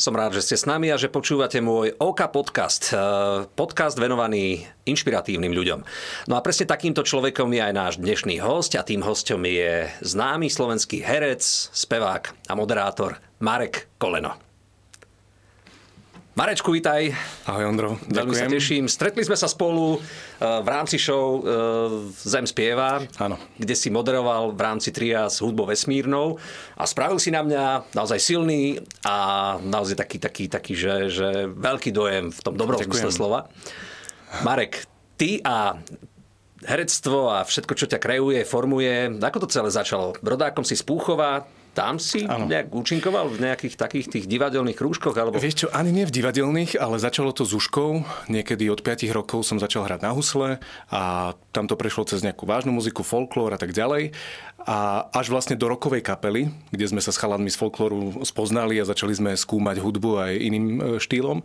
Som rád, že ste s nami a že počúvate môj OK podcast. eh, Podcast venovaný inšpiratívnym ľuďom. No a presne takýmto človekom je aj náš dnešný host a tým hostom je známy slovenský herec, spevák a moderátor Marek Koleno. Marečku, vitaj. Ahoj Ondro, Veľmi sa ďakujem. teším. Stretli sme sa spolu eh, v rámci show eh, Zem spieva, Áno. kde si moderoval v rámci tria s hudbou vesmírnou a spravil si na mňa naozaj silný a naozaj taký, taký, taký že, že veľký dojem v tom dobrom Ďakujem. zmysle slova. Marek, ty a herectvo a všetko, čo ťa kreuje, formuje, ako to celé začalo? Rodákom si z Púchova, tam si Áno. nejak účinkoval v nejakých takých tých divadelných krúžkoch? Alebo... Vieš čo, ani nie v divadelných, ale začalo to s uškou. Niekedy od 5 rokov som začal hrať na husle a tam to prešlo cez nejakú vážnu muziku, folklór a tak ďalej. A až vlastne do rokovej kapely, kde sme sa s chalanmi z folklóru spoznali a začali sme skúmať hudbu aj iným e, štýlom.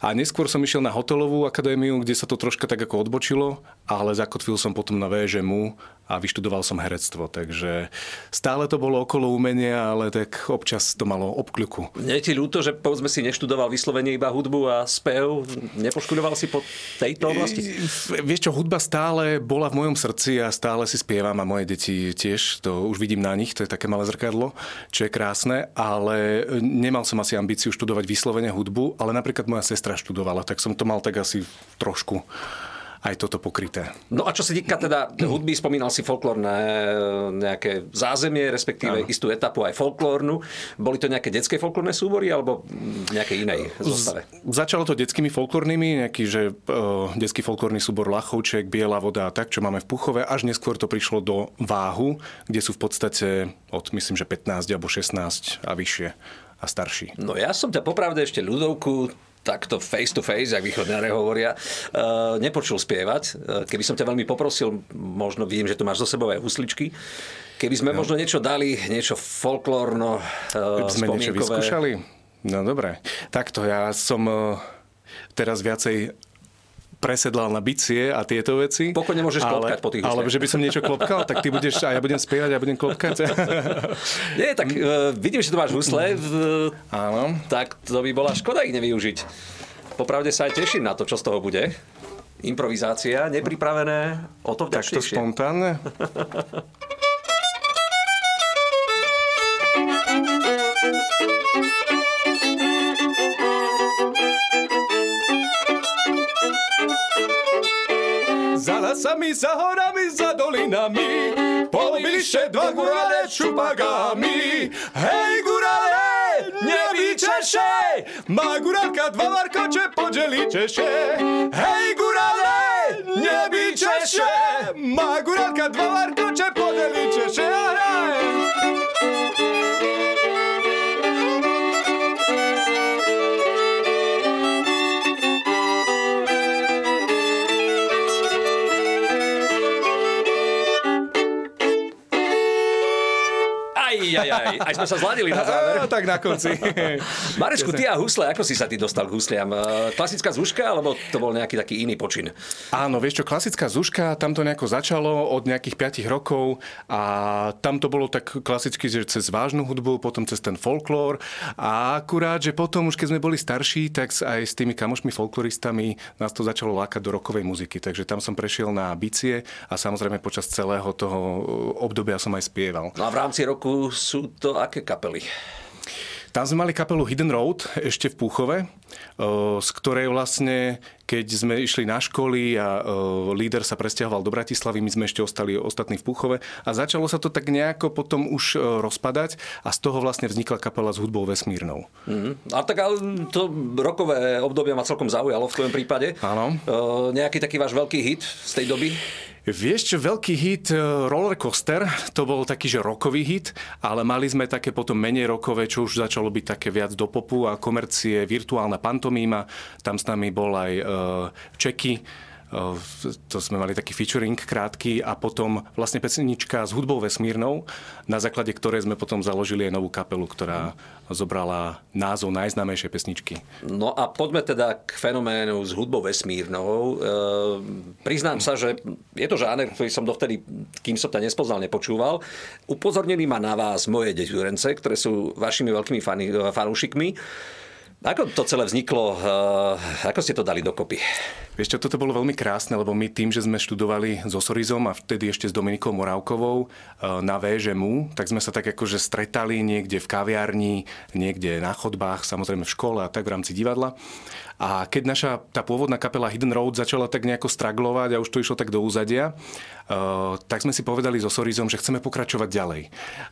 A neskôr som išiel na hotelovú akadémiu, kde sa to troška tak ako odbočilo, ale zakotvil som potom na VŽMU a vyštudoval som herectvo. Takže stále to bolo okolo umenia, ale tak občas to malo obkľuku. Nie je ti ľúto, že povedzme si neštudoval vyslovene iba hudbu a spev? Nepoškudoval si po tejto oblasti? V- Vieš čo, hudba stále bola v mojom srdci a stále si spievam a moje deti tiež, to už vidím na nich, to je také malé zrkadlo, čo je krásne, ale nemal som asi ambíciu študovať vyslovene hudbu, ale napríklad moja sestra študovala, tak som to mal tak asi trošku aj toto pokryté. No a čo sa týka teda hudby, spomínal si folklórne nejaké zázemie, respektíve Áno. istú etapu aj folklórnu. Boli to nejaké detské folklórne súbory alebo v nejakej inej zostave? Začalo to detskými folklórnymi, nejaký, že uh, detský folklórny súbor Lachovček, Biela voda a tak, čo máme v Puchove, až neskôr to prišlo do Váhu, kde sú v podstate od, myslím, že 15 alebo 16 a vyššie a starší. No ja som ťa popravde ešte ľudovku takto face to face, jak východňare hovoria, uh, nepočul spievať. Uh, keby som ťa veľmi poprosil, možno viem, že tu máš zo sebou aj husličky, keby sme možno niečo dali, niečo folklórno, uh, Keby sme niečo vyskúšali? No dobre. Takto, ja som teraz viacej presedlal na bicie a tieto veci. Pokojne môžeš klopkať po tých. Ale že by som niečo klopkal, tak ty budeš, a ja budem spievať a budem klopkať. Nie, tak uh, vidím, že tu máš husle, Áno. tak to by bola škoda ich nevyužiť. Popravde sa aj teším na to, čo z toho bude. Improvizácia, nepripravené, o to Takto vďačnejšie. spontánne. Za lasami, za horami, za dolinami. Pobližšie dva gurale čupagami. Hej gurale, nevyčeše. Má gurálka dva varkoče, podeli češe. Hej gurale, nevyčeše. Má gurálka dva varkoče, podeli češe. Hej! Aj, aj, aj, aj sme sa zladili na záver. Á, tak na konci. Marečku, ty a husle, ako si sa ty dostal k husliam? E, Klasická zúška, alebo to bol nejaký taký iný počin? Áno, vieš čo, klasická zuška, tam to nejako začalo od nejakých 5 rokov a tam to bolo tak klasicky, že cez vážnu hudbu, potom cez ten folklór a akurát, že potom už keď sme boli starší, tak aj s tými kamošmi folkloristami nás to začalo lákať do rokovej muziky, takže tam som prešiel na bicie a samozrejme počas celého toho obdobia som aj spieval. No a v rámci roku sú to aké kapely? Tam sme mali kapelu Hidden Road ešte v Púchove, o, z ktorej vlastne, keď sme išli na školy a o, líder sa presťahoval do Bratislavy, my sme ešte ostali ostatní v Púchove a začalo sa to tak nejako potom už o, rozpadať a z toho vlastne vznikla kapela s hudbou vesmírnou. Mhm. A tak ale to rokové obdobie ma celkom zaujalo v tvojom prípade. Áno. E, nejaký taký váš veľký hit z tej doby? Vieš čo, veľký hit e, Roller Coaster, to bol taký, že rokový hit, ale mali sme také potom menej rokové, čo už začalo byť také viac do popu a komercie, virtuálna pantomíma, tam s nami bol aj e, Čeky, to sme mali taký featuring krátky a potom vlastne pesnička s hudbou vesmírnou, na základe ktorej sme potom založili aj novú kapelu, ktorá zobrala názov najznámejšej pesničky. No a poďme teda k fenoménu s hudbou vesmírnou. E, priznám sa, že je to žáner, ktorý som dovtedy, kým som ťa nespoznal, nepočúval. Upozornili ma na vás moje deťurence, ktoré sú vašimi veľkými fanúšikmi. Ako to celé vzniklo? Eh, ako ste to dali dokopy? Vieš čo, toto bolo veľmi krásne, lebo my tým, že sme študovali so Sorizom a vtedy ešte s Dominikou Morávkovou eh, na VŽMU, tak sme sa tak akože stretali niekde v kaviarni, niekde na chodbách, samozrejme v škole a tak v rámci divadla. A keď naša tá pôvodná kapela Hidden Road začala tak nejako straglovať a už to išlo tak do úzadia, uh, tak sme si povedali so Sorizom, že chceme pokračovať ďalej.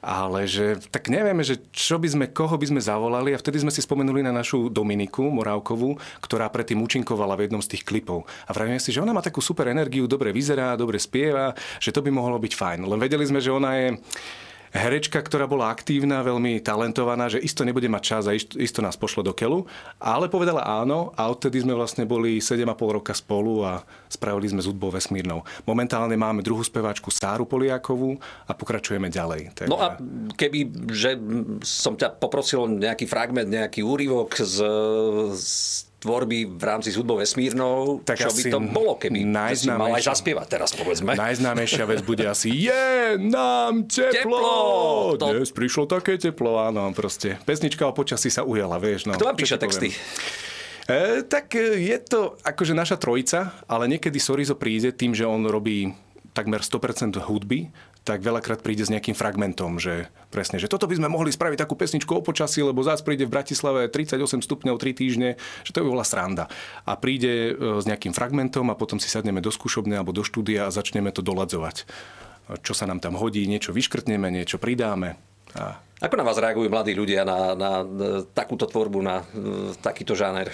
Ale že tak nevieme, že čo by sme, koho by sme zavolali a vtedy sme si spomenuli na našu Dominiku Morávkovú, ktorá predtým účinkovala v jednom z tých klipov. A vravíme si, že ona má takú super energiu, dobre vyzerá, dobre spieva, že to by mohlo byť fajn. Len vedeli sme, že ona je herečka, ktorá bola aktívna, veľmi talentovaná, že isto nebude mať čas a isto, nás pošle do kelu. Ale povedala áno a odtedy sme vlastne boli 7,5 roka spolu a spravili sme z hudbou vesmírnou. Momentálne máme druhú speváčku Sáru Poliakovú a pokračujeme ďalej. Takže... No a keby, že som ťa poprosil nejaký fragment, nejaký úryvok z, z tvorby v rámci s hudbou vesmírnou, tak čo by to bolo, keby si mal aj zaspievať teraz, povedzme. Najznámejšia vec bude asi Je nám teplo! teplo! To... Dnes prišlo také teplo, áno, proste. Pesnička o počasí sa ujala, vieš. No, Kto vám píše texty? E, tak e, je to akože naša trojica, ale niekedy Sorizo príde tým, že on robí takmer 100% hudby, tak veľakrát príde s nejakým fragmentom, že presne, že toto by sme mohli spraviť takú pesničku o počasí, lebo zás príde v Bratislave 38 stupňov 3 týždne, že to by bola sranda. A príde e, s nejakým fragmentom a potom si sadneme do skúšobne alebo do štúdia a začneme to doladzovať. Čo sa nám tam hodí, niečo vyškrtneme, niečo pridáme. A... Ako na vás reagujú mladí ľudia na, na, na takúto tvorbu, na, na takýto žáner?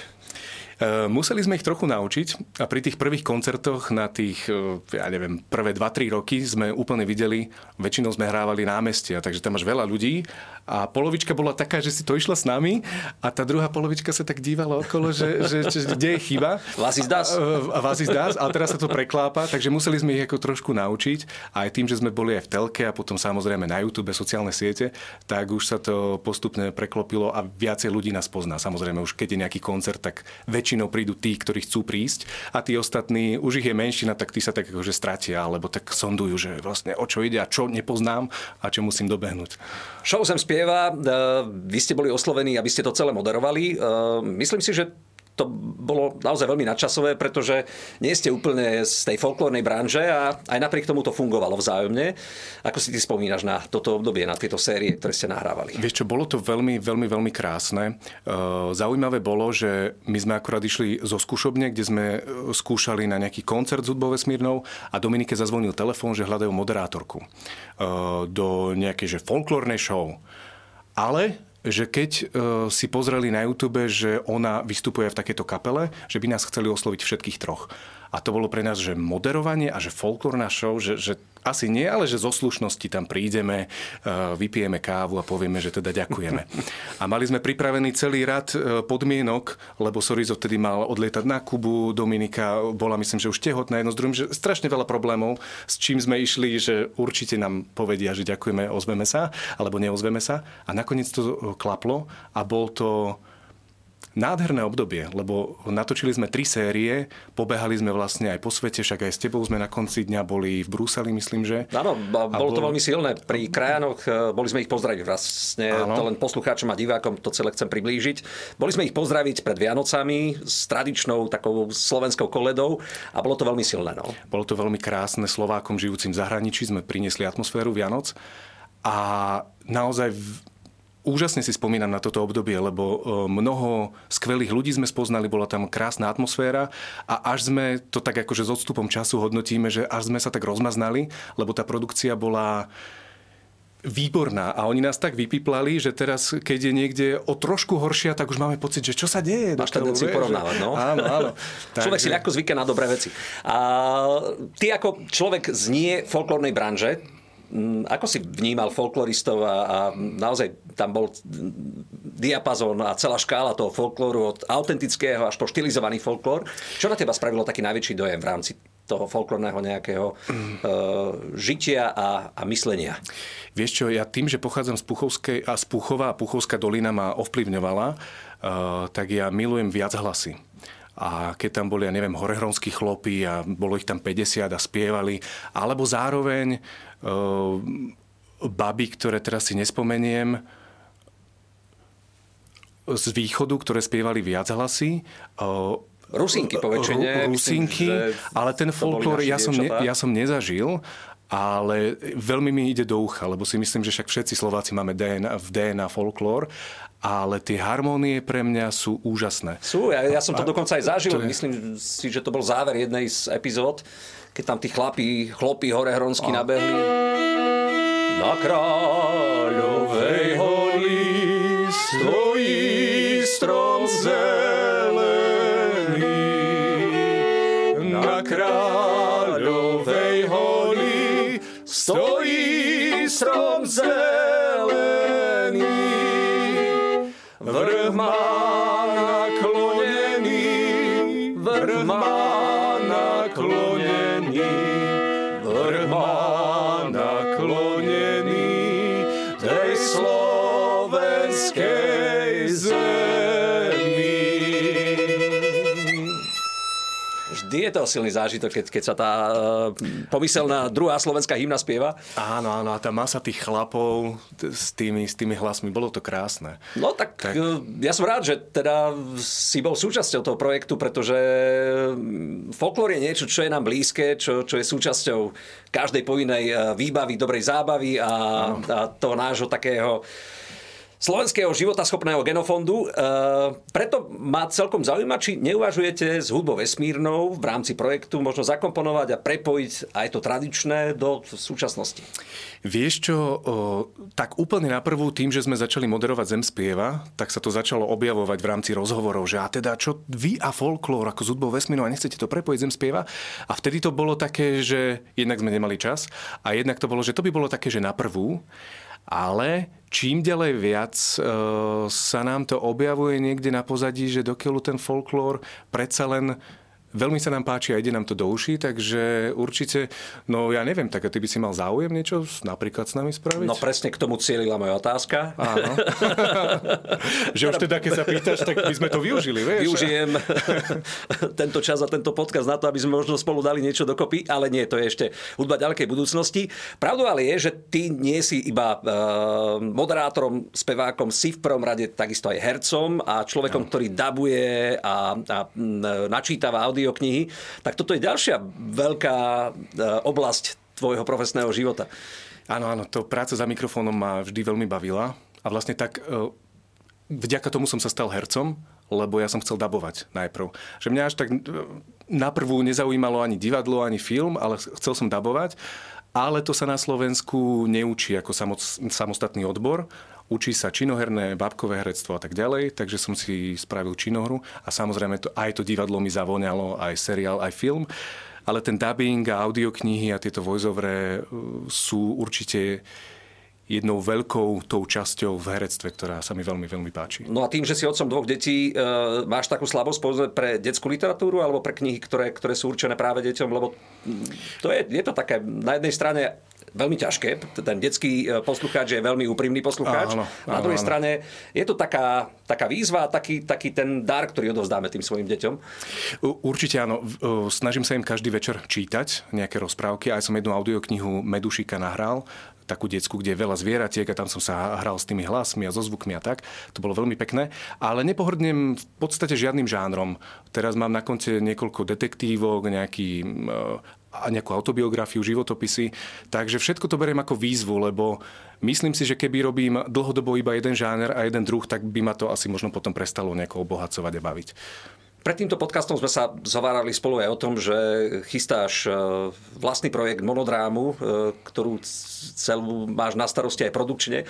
Eh, museli sme ich trochu naučiť a pri tých prvých koncertoch na tých, eh, ja neviem, prvé 2-3 roky sme úplne videli, väčšinou sme hrávali námestia, takže tam máš veľa ľudí a polovička bola taká, že si to išla s nami a tá druhá polovička sa tak dívala okolo, že, že, že kde je chyba. Vás das. A vás das, ale teraz sa to preklápa, takže museli sme ich ako trošku naučiť a aj tým, že sme boli aj v telke a potom samozrejme na YouTube, sociálne siete, tak už sa to postupne preklopilo a viacej ľudí nás pozná. Samozrejme už keď je nejaký koncert, tak väčšina väčšinou prídu tí, ktorí chcú prísť a tí ostatní, už ich je menšina, tak tí sa tak akože stratia, alebo tak sondujú, že vlastne o čo ide a čo nepoznám a čo musím dobehnúť. Show sem spieva, e, vy ste boli oslovení, aby ste to celé moderovali. E, myslím si, že to bolo naozaj veľmi nadčasové, pretože nie ste úplne z tej folklórnej branže a aj napriek tomu to fungovalo vzájomne. Ako si ty spomínaš na toto obdobie, na tieto série, ktoré ste nahrávali? Vieš čo, bolo to veľmi, veľmi, veľmi krásne. E, zaujímavé bolo, že my sme akurát išli zo skúšobne, kde sme e, skúšali na nejaký koncert s hudbou vesmírnou a Dominike zazvonil telefón, že hľadajú moderátorku e, do nejakej že folklórnej show. Ale že keď uh, si pozreli na YouTube, že ona vystupuje v takejto kapele, že by nás chceli osloviť všetkých troch. A to bolo pre nás, že moderovanie a že folklórna show, že, že asi nie, ale že zo slušnosti tam prídeme, e, vypijeme kávu a povieme, že teda ďakujeme. A mali sme pripravený celý rad e, podmienok, lebo Sorizo vtedy mal odlietať na Kubu, Dominika bola myslím, že už tehotná jedno z druhým, že strašne veľa problémov, s čím sme išli, že určite nám povedia, že ďakujeme, ozveme sa, alebo neozveme sa. A nakoniec to klaplo a bol to nádherné obdobie, lebo natočili sme tri série, pobehali sme vlastne aj po svete, však aj s tebou sme na konci dňa boli v Bruseli, myslím, že. Áno, bolo to veľmi silné. Pri krajanoch e, boli sme ich pozdraviť vlastne, Áno. to len poslucháčom a divákom to celé chcem priblížiť. Boli sme ich pozdraviť pred Vianocami s tradičnou takou slovenskou koledou a bolo to veľmi silné. No. Bolo to veľmi krásne Slovákom žijúcim v zahraničí, sme priniesli atmosféru Vianoc a naozaj Úžasne si spomínam na toto obdobie, lebo e, mnoho skvelých ľudí sme spoznali, bola tam krásna atmosféra a až sme to tak akože s odstupom času hodnotíme, že až sme sa tak rozmaznali, lebo tá produkcia bola výborná a oni nás tak vypiplali, že teraz, keď je niekde o trošku horšia, tak už máme pocit, že čo sa deje. Máš tendenciu porovnávať, no. Áno, áno. človek si ľahko zvyká na dobré veci. A ty ako človek znie folklórnej branže, ako si vnímal folkloristov a, a naozaj tam bol diapazón a celá škála toho folklóru od autentického až po štilizovaný folklór. Čo na teba spravilo taký najväčší dojem v rámci toho folklórneho nejakého mm. uh, žitia a, a myslenia? Vieš čo, ja tým, že pochádzam z Puchovskej a z Puchova a Puchovská dolina ma ovplyvňovala, uh, tak ja milujem viac hlasy a keď tam boli, ja neviem, horehronskí chlopy a bolo ich tam 50 a spievali, alebo zároveň uh, baby, ktoré teraz si nespomeniem, z východu, ktoré spievali viac hlasy. Rusinky po väčšine. Rusinky, ale ten folklór ja som, ne, ja som nezažil ale veľmi mi ide do ucha, lebo si myslím, že však všetci Slováci máme DNA, v DNA folklór, ale tie harmónie pre mňa sú úžasné. Sú, ja, ja som to dokonca aj zažil, je... myslím si, že to bol záver jednej z epizód, keď tam tí chlapí, chlopí hore hronsky nabehli. Na kráľovej holi stojí strom zelený. Stojí je to silný zážitok, keď, keď sa tá uh, pomyselná druhá slovenská hymna spieva. Áno, áno, a tá masa tých chlapov s tými, s tými hlasmi, bolo to krásne. No tak, tak ja som rád, že teda si bol súčasťou toho projektu, pretože folklór je niečo, čo je nám blízke, čo, čo je súčasťou každej povinnej výbavy, dobrej zábavy a, a toho nášho takého slovenského životaschopného genofondu. E, preto ma celkom zaujíma, či neuvažujete s hudbou vesmírnou v rámci projektu možno zakomponovať a prepojiť aj to tradičné do súčasnosti. Vieš čo, o, tak úplne na prvú tým, že sme začali moderovať Zem spieva, tak sa to začalo objavovať v rámci rozhovorov, že a teda čo vy a folklór ako s hudbou vesmírnou a nechcete to prepojiť Zem spieva? A vtedy to bolo také, že jednak sme nemali čas a jednak to bolo, že to by bolo také, že na prvú ale čím ďalej viac e, sa nám to objavuje niekde na pozadí, že dokiaľu ten folklór predsa len Veľmi sa nám páči a ide nám to do uší, takže určite, no ja neviem, tak ty by si mal záujem niečo napríklad s nami spraviť? No presne k tomu cieľila moja otázka. Áno. že už teda, keď sa pýtaš, tak by sme to využili, vieš? Využijem tento čas a tento podcast na to, aby sme možno spolu dali niečo dokopy, ale nie, to je ešte hudba ďalekej budúcnosti. Pravdou ale je, že ty nie si iba uh, moderátorom, spevákom, si v prvom rade takisto aj hercom a človekom, no. ktorý dabuje a, a načítava audio audioknihy, tak toto je ďalšia veľká e, oblasť tvojho profesného života. Áno, áno, to práca za mikrofónom ma vždy veľmi bavila a vlastne tak e, vďaka tomu som sa stal hercom, lebo ja som chcel dabovať najprv. Že mňa až tak e, naprvú nezaujímalo ani divadlo, ani film, ale chcel som dabovať. Ale to sa na Slovensku neučí ako samostatný odbor učí sa činoherné, babkové herectvo a tak ďalej, takže som si spravil činohru a samozrejme to, aj to divadlo mi zavoňalo, aj seriál, aj film. Ale ten dubbing a audioknihy a tieto voiceovere uh, sú určite jednou veľkou tou časťou v herectve, ktorá sa mi veľmi, veľmi páči. No a tým, že si otcom dvoch detí, e, máš takú slabosť pre detskú literatúru alebo pre knihy, ktoré, ktoré sú určené práve deťom, lebo to je, je to také na jednej strane veľmi ťažké. Ten detský e, poslucháč je veľmi úprimný poslucháč. Áno, áno, Na druhej áno. strane je to taká, taká výzva, taký, taký ten dar, ktorý odovzdáme tým svojim deťom. Určite áno. Snažím sa im každý večer čítať nejaké rozprávky. Aj som jednu audioknihu Medušika nahral takú decku, kde je veľa zvieratiek a tam som sa hral s tými hlasmi a so zvukmi a tak. To bolo veľmi pekné. Ale nepohrdnem v podstate žiadnym žánrom. Teraz mám na konci niekoľko detektívok, nejaký a nejakú autobiografiu, životopisy. Takže všetko to beriem ako výzvu, lebo myslím si, že keby robím dlhodobo iba jeden žáner a jeden druh, tak by ma to asi možno potom prestalo nejako obohacovať a baviť. Pred týmto podcastom sme sa zhovárali spolu aj o tom, že chystáš e, vlastný projekt monodrámu, e, ktorú celú máš na starosti aj produkčne.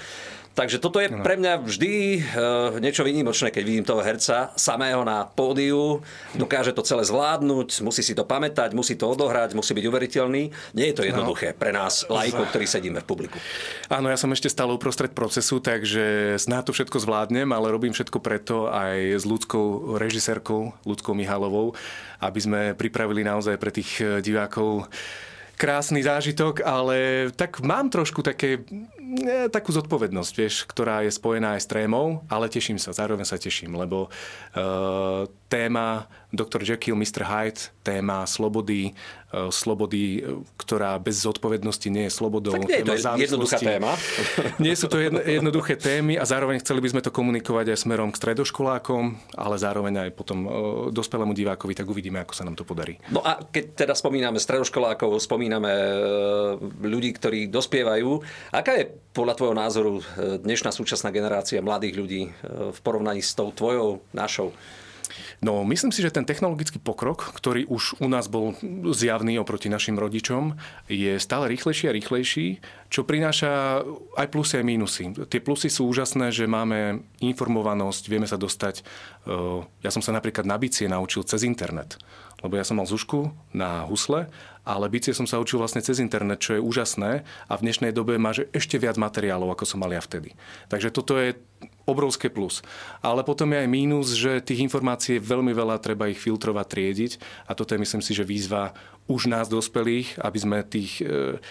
Takže toto je pre mňa vždy uh, niečo výnimočné, keď vidím toho herca samého na pódiu, dokáže to celé zvládnuť, musí si to pamätať, musí to odohrať, musí byť uveriteľný. Nie je to jednoduché no. pre nás, lajkov, ktorí sedíme v publiku. Áno, ja som ešte stále uprostred procesu, takže snáď to všetko zvládnem, ale robím všetko preto aj s ľudskou režisérkou, ľudskou Mihalovou, aby sme pripravili naozaj pre tých divákov krásny zážitok, ale tak mám trošku také, takú zodpovednosť, vieš, ktorá je spojená aj s trémou, ale teším sa, zároveň sa teším, lebo uh, téma Dr. Jekyll, Mr. Hyde, téma slobody, e, slobody, e, ktorá bez zodpovednosti nie je slobodou. Tak nie je to jednoduchá téma. Nie sú to jednoduché témy a zároveň chceli by sme to komunikovať aj smerom k stredoškolákom, ale zároveň aj potom e, dospelému divákovi, tak uvidíme, ako sa nám to podarí. No a keď teda spomíname stredoškolákov, spomíname ľudí, ktorí dospievajú, aká je podľa tvojho názoru dnešná súčasná generácia mladých ľudí v porovnaní s tou tvojou, našou? No, myslím si, že ten technologický pokrok, ktorý už u nás bol zjavný oproti našim rodičom, je stále rýchlejší a rýchlejší, čo prináša aj plusy, aj mínusy. Tie plusy sú úžasné, že máme informovanosť, vieme sa dostať. Eh, ja som sa napríklad na bicie naučil cez internet lebo ja som mal zušku na husle, ale bicie som sa učil vlastne cez internet, čo je úžasné a v dnešnej dobe máš ešte viac materiálov, ako som mal ja vtedy. Takže toto je obrovské plus. Ale potom je aj mínus, že tých informácií je veľmi veľa, treba ich filtrovať, triediť a toto je myslím si, že výzva už nás dospelých, aby sme tých e,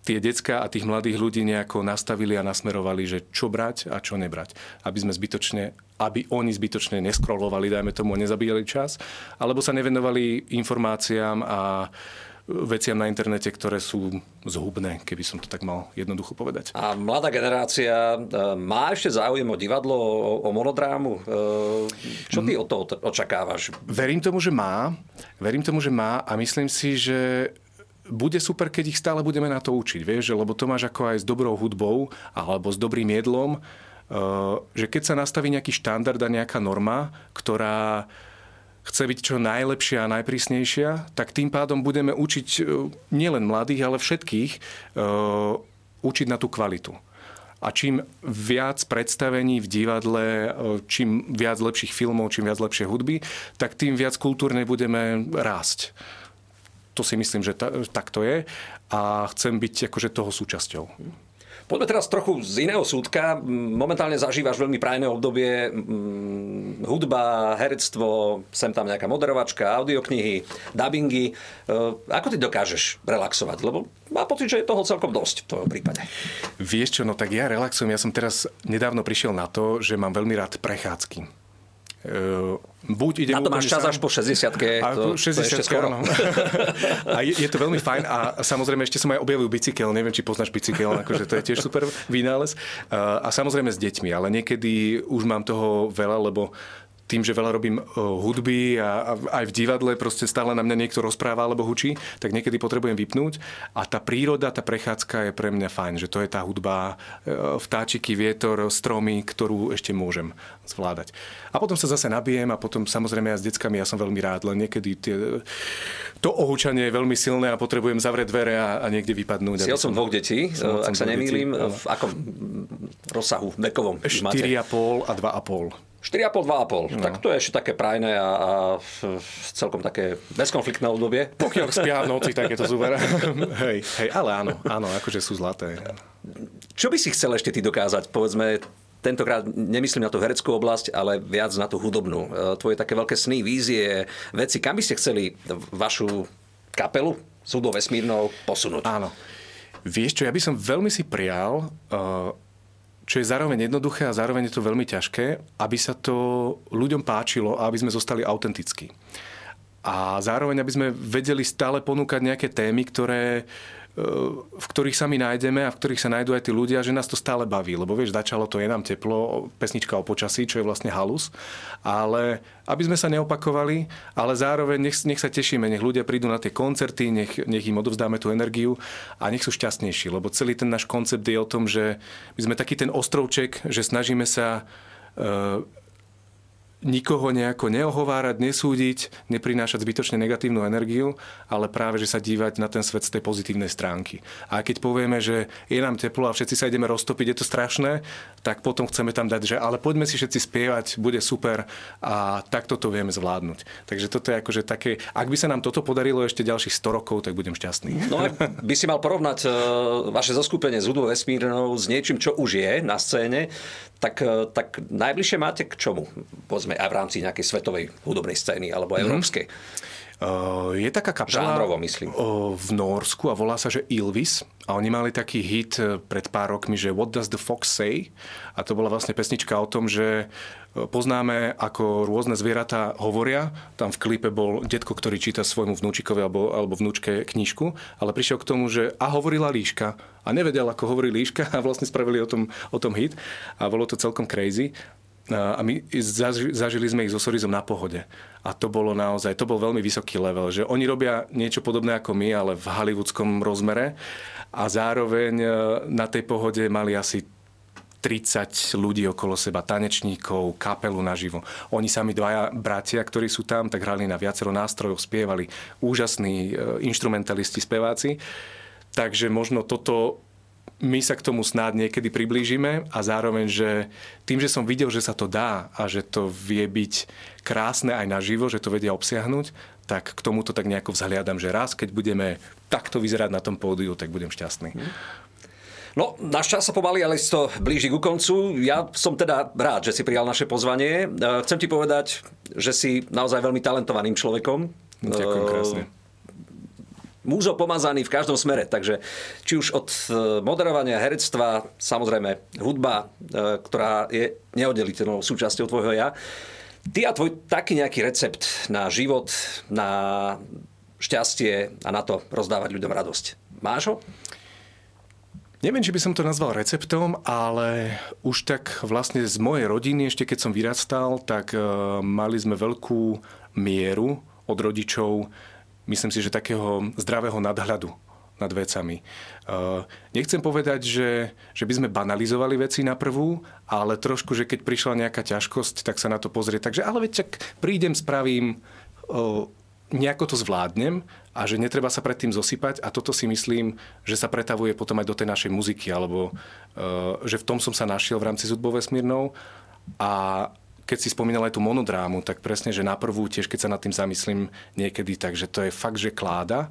tie decka a tých mladých ľudí nejako nastavili a nasmerovali, že čo brať a čo nebrať. Aby sme zbytočne, aby oni zbytočne neskrolovali, dajme tomu, nezabíjali čas, alebo sa nevenovali informáciám a veciam na internete, ktoré sú zhubné, keby som to tak mal jednoducho povedať. A mladá generácia e, má ešte záujem o divadlo, o, o monodrámu? E, čo ty od toho očakávaš? Verím tomu, že má. Verím tomu, že má a myslím si, že bude super, keď ich stále budeme na to učiť, vieš, lebo to máš ako aj s dobrou hudbou alebo s dobrým jedlom, eh, že keď sa nastaví nejaký štandard a nejaká norma, ktorá chce byť čo najlepšia a najprísnejšia, tak tým pádom budeme učiť eh, nielen mladých, ale všetkých eh, učiť na tú kvalitu. A čím viac predstavení v divadle, čím viac lepších filmov, čím viac lepšie hudby, tak tým viac kultúrne budeme rásť to si myslím, že ta, tak to je a chcem byť akože toho súčasťou. Poďme teraz trochu z iného súdka. Momentálne zažívaš veľmi prajné obdobie. Hudba, herectvo, sem tam nejaká moderovačka, audioknihy, dubbingy. E, ako ty dokážeš relaxovať? Lebo má pocit, že je toho celkom dosť v tvojom prípade. Vieš čo, no tak ja relaxujem. Ja som teraz nedávno prišiel na to, že mám veľmi rád prechádzky buď idem Na to máš čas sám, až po 60 to, 60 to ešte skoro. Áno. a je, je to veľmi fajn a samozrejme ešte som aj objavil bicykel, neviem, či poznáš bicykel, akože to je tiež super vynález. Uh, a samozrejme s deťmi, ale niekedy už mám toho veľa, lebo tým, že veľa robím hudby a, aj v divadle proste stále na mňa niekto rozpráva alebo hučí, tak niekedy potrebujem vypnúť a tá príroda, tá prechádzka je pre mňa fajn, že to je tá hudba, e, vtáčiky, vietor, stromy, ktorú ešte môžem zvládať. A potom sa zase nabijem a potom samozrejme ja s deckami ja som veľmi rád, len niekedy tie, to ohúčanie je veľmi silné a potrebujem zavrieť dvere a, a niekde vypadnúť. Si som dvoch detí, ak sa nemýlim, v akom rozsahu vekovom? 4,5 a 2,5. 4,5, 2,5. No. Tak to je ešte také prajné a, a celkom také bezkonfliktné obdobie. Pokiaľ spia v noci, tak je to super. hej, hej, ale áno, áno, akože sú zlaté. Čo by si chcel ešte ty dokázať? Povedzme, tentokrát nemyslím na tú hereckú oblasť, ale viac na tú hudobnú. E, tvoje také veľké sny, vízie, veci. Kam by ste chceli vašu kapelu súdov vesmírnou posunúť? Áno. Vieš čo, ja by som veľmi si prial uh, čo je zároveň jednoduché a zároveň je to veľmi ťažké, aby sa to ľuďom páčilo a aby sme zostali autentickí. A zároveň, aby sme vedeli stále ponúkať nejaké témy, ktoré v ktorých sa my nájdeme a v ktorých sa nájdú aj tí ľudia, že nás to stále baví. Lebo vieš, začalo to, je nám teplo, pesnička o počasí, čo je vlastne halus. Ale aby sme sa neopakovali, ale zároveň nech, nech sa tešíme, nech ľudia prídu na tie koncerty, nech, nech im odovzdáme tú energiu a nech sú šťastnejší. Lebo celý ten náš koncept je o tom, že my sme taký ten ostrovček, že snažíme sa uh, nikoho nejako neohovárať, nesúdiť, neprinášať zbytočne negatívnu energiu, ale práve, že sa dívať na ten svet z tej pozitívnej stránky. A keď povieme, že je nám teplo a všetci sa ideme roztopiť, je to strašné, tak potom chceme tam dať, že ale poďme si všetci spievať, bude super a takto to vieme zvládnuť. Takže toto je akože také, ak by sa nám toto podarilo ešte ďalších 100 rokov, tak budem šťastný. No by si mal porovnať uh, vaše zoskupenie z hudbou vesmírnou s niečím, čo už je na scéne, tak, uh, tak najbližšie máte k čomu? Povedzme aj v rámci nejakej svetovej hudobnej scény alebo mm-hmm. európskej. Uh, je taká kapela Žánrovo, myslím. Uh, v Norsku a volá sa, že Ilvis. A oni mali taký hit e, pred pár rokmi, že What Does the Fox Say? A to bola vlastne pesnička o tom, že e, poznáme, ako rôzne zvieratá hovoria. Tam v klipe bol detko, ktorý číta svojmu vnúčikovi alebo, alebo vnúčke knižku, ale prišiel k tomu, že a hovorila líška. A nevedel, ako hovorí líška a vlastne spravili o tom, o tom hit. A bolo to celkom crazy a my zažili sme ich so Sorizom na pohode. A to bolo naozaj, to bol veľmi vysoký level, že oni robia niečo podobné ako my, ale v hollywoodskom rozmere a zároveň e, na tej pohode mali asi 30 ľudí okolo seba, tanečníkov, kapelu naživo. Oni sami dvaja bratia, ktorí sú tam, tak hrali na viacero nástrojov, spievali. Úžasní e, instrumentalisti, speváci. Takže možno toto my sa k tomu snáď niekedy priblížime a zároveň, že tým, že som videl, že sa to dá a že to vie byť krásne aj naživo, že to vedia obsiahnuť, tak k tomuto tak nejako vzhliadam, že raz, keď budeme takto vyzerať na tom pódiu, tak budem šťastný. No, náš čas sa pomaly, ale to blíži ku koncu. Ja som teda rád, že si prijal naše pozvanie. E, chcem ti povedať, že si naozaj veľmi talentovaným človekom. Ďakujem krásne múzo pomazaný v každom smere. Takže či už od e, moderovania, herectva, samozrejme hudba, e, ktorá je neoddeliteľnou súčasťou tvojho ja. Ty a tvoj taký nejaký recept na život, na šťastie a na to rozdávať ľuďom radosť. Máš ho? Neviem, či by som to nazval receptom, ale už tak vlastne z mojej rodiny, ešte keď som vyrastal, tak uh, mali sme veľkú mieru od rodičov myslím si, že takého zdravého nadhľadu nad vecami. Uh, nechcem povedať, že, že by sme banalizovali veci na prvú, ale trošku, že keď prišla nejaká ťažkosť, tak sa na to pozrie. Takže ale veď čak prídem, spravím, uh, nejako to zvládnem a že netreba sa predtým zosypať a toto si myslím, že sa pretavuje potom aj do tej našej muziky, alebo uh, že v tom som sa našiel v rámci Zudbov vesmírnou a keď si spomínal aj tú monodrámu, tak presne, že na prvú tiež, keď sa nad tým zamyslím niekedy, takže to je fakt, že kláda.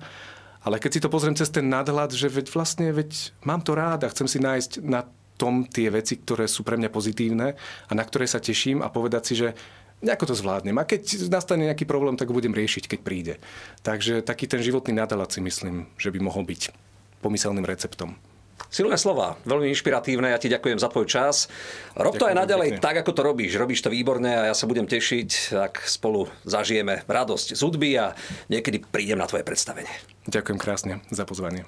Ale keď si to pozriem cez ten nadhľad, že veď vlastne, veď mám to rád a chcem si nájsť na tom tie veci, ktoré sú pre mňa pozitívne a na ktoré sa teším a povedať si, že nejako to zvládnem. A keď nastane nejaký problém, tak ho budem riešiť, keď príde. Takže taký ten životný nadhľad si myslím, že by mohol byť pomyselným receptom. Silné slova, veľmi inšpiratívne, ja ti ďakujem za tvoj čas. Rob to aj naďalej pekne. tak, ako to robíš. Robíš to výborne a ja sa budem tešiť, ak spolu zažijeme radosť z hudby a niekedy prídem na tvoje predstavenie. Ďakujem krásne za pozvanie.